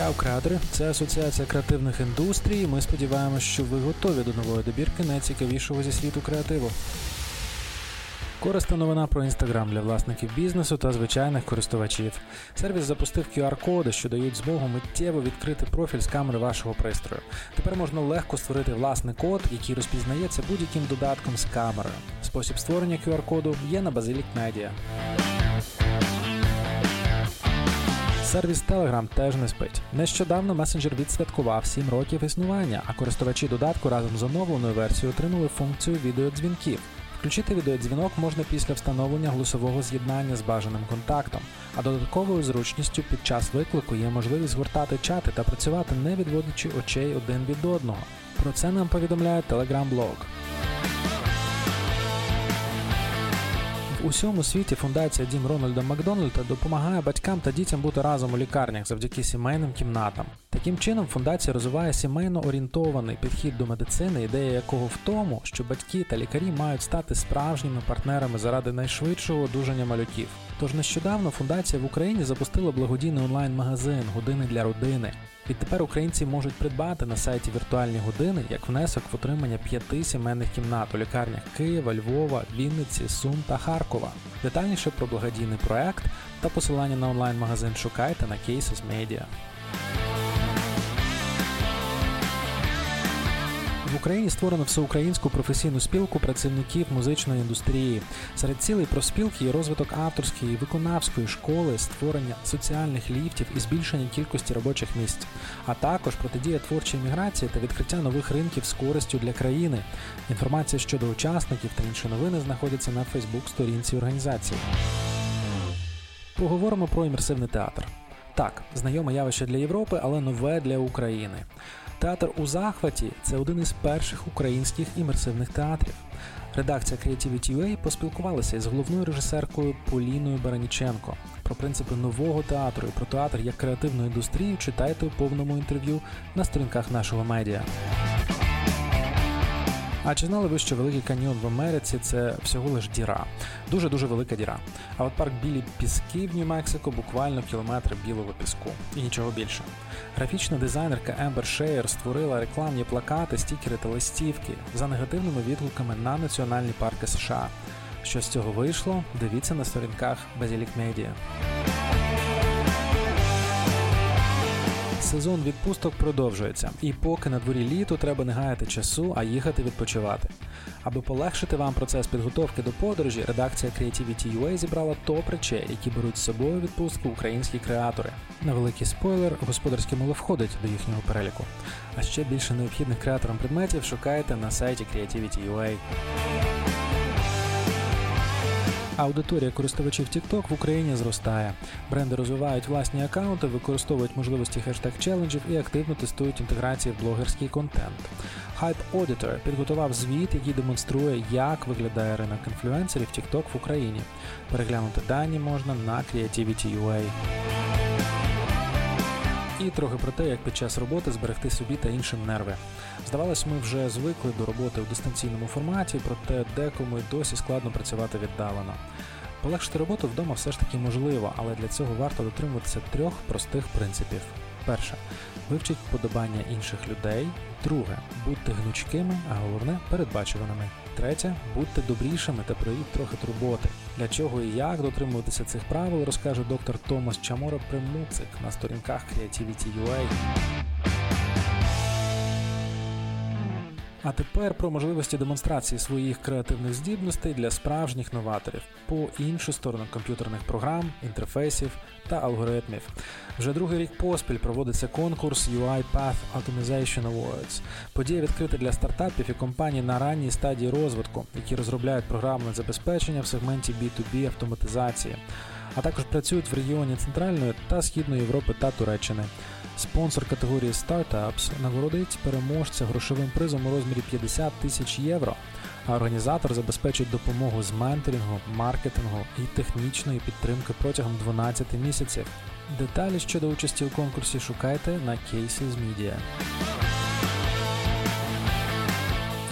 Чао, креатори! Це асоціація креативних індустрій. Ми сподіваємося, що ви готові до нової добірки найцікавішого зі світу креативу. Корисна новина про інстаграм для власників бізнесу та звичайних користувачів. Сервіс запустив QR-коди, що дають змогу миттєво відкрити профіль з камери вашого пристрою. Тепер можна легко створити власний код, який розпізнається будь-яким додатком з камерою. Спосіб створення QR-коду є на Basilic Media. Сервіс Telegram теж не спить. Нещодавно месенджер відсвяткував 7 років існування, а користувачі додатку разом з оновленою версією отримали функцію відеодзвінків. Включити відеодзвінок можна після встановлення голосового з'єднання з бажаним контактом, а додатковою зручністю під час виклику є можливість згортати чати та працювати не відводячи очей один від одного. Про це нам повідомляє Telegram В усьому світі фундація Дім Рональда Макдональда допомагає батькам та дітям бути разом у лікарнях завдяки сімейним кімнатам. Таким чином, фундація розвиває сімейно орієнтований підхід до медицини, ідея якого в тому, що батьки та лікарі мають стати справжніми партнерами заради найшвидшого одужання малюків. Тож нещодавно фундація в Україні запустила благодійний онлайн-магазин Години для родини. Відтепер українці можуть придбати на сайті віртуальні години як внесок в отримання п'яти сімейних кімнат у лікарнях Києва, Львова, Вінниці, Сум та Харкова. Детальніше про благодійний проект та посилання на онлайн-магазин шукайте на Cases Media. В Україні створено всеукраїнську професійну спілку працівників музичної індустрії. Серед цілей профспілки є розвиток авторської і виконавської школи, створення соціальних ліфтів і збільшення кількості робочих місць, а також протидія творчій міграції та відкриття нових ринків з користю для країни. Інформація щодо учасників та інші новини знаходяться на Фейсбук-сторінці організації. Поговоримо про імерсивний театр. Так, знайоме явище для Європи, але нове для України. Театр у захваті це один із перших українських імерсивних театрів. Редакція Creativity.ua поспілкувалася із головною режисеркою Поліною Бараніченко. Про принципи нового театру і про театр як креативну індустрію читайте у повному інтерв'ю на сторінках нашого медіа. А чи знали ви, що Великий каньйон в Америці це всього лиш діра? Дуже-дуже велика діра. А от парк Білі Піски в Нью-Мексико буквально кілометри білого піску. І нічого більше. Графічна дизайнерка Ембер Шеєр створила рекламні плакати, стікери та листівки за негативними відгуками на національні парки США. Що з цього вийшло? Дивіться на сторінках Basilic Media. Сезон відпусток продовжується, і поки на дворі літо треба не гаяти часу, а їхати відпочивати. Аби полегшити вам процес підготовки до подорожі, редакція Creativity.ua зібрала топ речей, які беруть з собою відпустку українські креатори. Невеликий спойлер, господарське мило входить до їхнього переліку. А ще більше необхідних креаторам предметів шукайте на сайті Creativity.ua. Аудиторія користувачів TikTok в Україні зростає. Бренди розвивають власні аккаунти, використовують можливості хештег челенджів і активно тестують інтеграції в блогерський контент. Hype Auditor підготував звіт, який демонструє, як виглядає ринок інфлюенсерів TikTok в Україні. Переглянути дані можна на Creativity.ua. І трохи про те, як під час роботи зберегти собі та іншим нерви. Здавалось, ми вже звикли до роботи у дистанційному форматі, проте декому й досі складно працювати віддалено. Полегшити роботу вдома все ж таки можливо, але для цього варто дотримуватися трьох простих принципів. Перше. Вивчіть вподобання інших людей. Друге. Будьте гнучкими, а головне передбачуваними. Третє. Будьте добрішими та проїдь трохи турботи. Для чого і як дотримуватися цих правил, розкаже доктор Томас Чамора Примуцик на сторінках Creativity.ua. А тепер про можливості демонстрації своїх креативних здібностей для справжніх новаторів по іншу сторону комп'ютерних програм, інтерфейсів та алгоритмів. Вже другий рік поспіль проводиться конкурс UiPath Optimization Awards. Подія відкрита для стартапів і компаній на ранній стадії розвитку, які розробляють програмне забезпечення в сегменті B2B автоматизації, а також працюють в регіоні Центральної та Східної Європи та Туреччини. Спонсор категорії Startups нагородить переможця грошовим призом у розмірі 50 тисяч євро, а організатор забезпечить допомогу з менторингу, маркетингу і технічної підтримки протягом 12 місяців. Деталі щодо участі у конкурсі шукайте на Cases Media.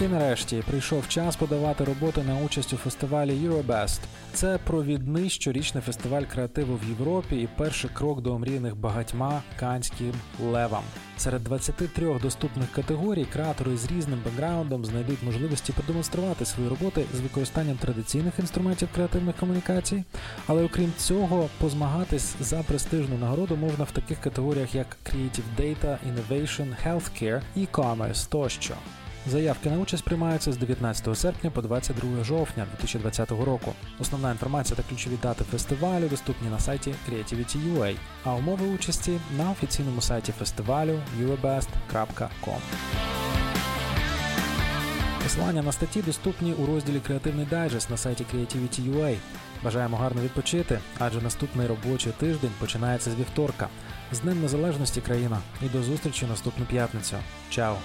І нарешті прийшов час подавати роботи на участь у фестивалі Eurobest. Це провідний щорічний фестиваль креативу в Європі і перший крок до омріяних багатьма канським левам. Серед 23 доступних категорій креатори з різним бекграундом знайдуть можливості продемонструвати свої роботи з використанням традиційних інструментів креативних комунікацій. Але окрім цього, позмагатись за престижну нагороду можна в таких категоріях, як Creative Data, Innovation, Healthcare, e-commerce тощо. Заявки на участь приймаються з 19 серпня по 22 жовтня 2020 року. Основна інформація та ключові дати фестивалю доступні на сайті Creativity.ua, а умови участі на офіційному сайті фестивалю eurobest.com. Посилання на статті доступні у розділі Креативний дайджест на сайті Creativity.ua. Бажаємо гарно відпочити, адже наступний робочий тиждень починається з вівторка. З Днем Незалежності країна і до зустрічі наступну п'ятницю. Чао!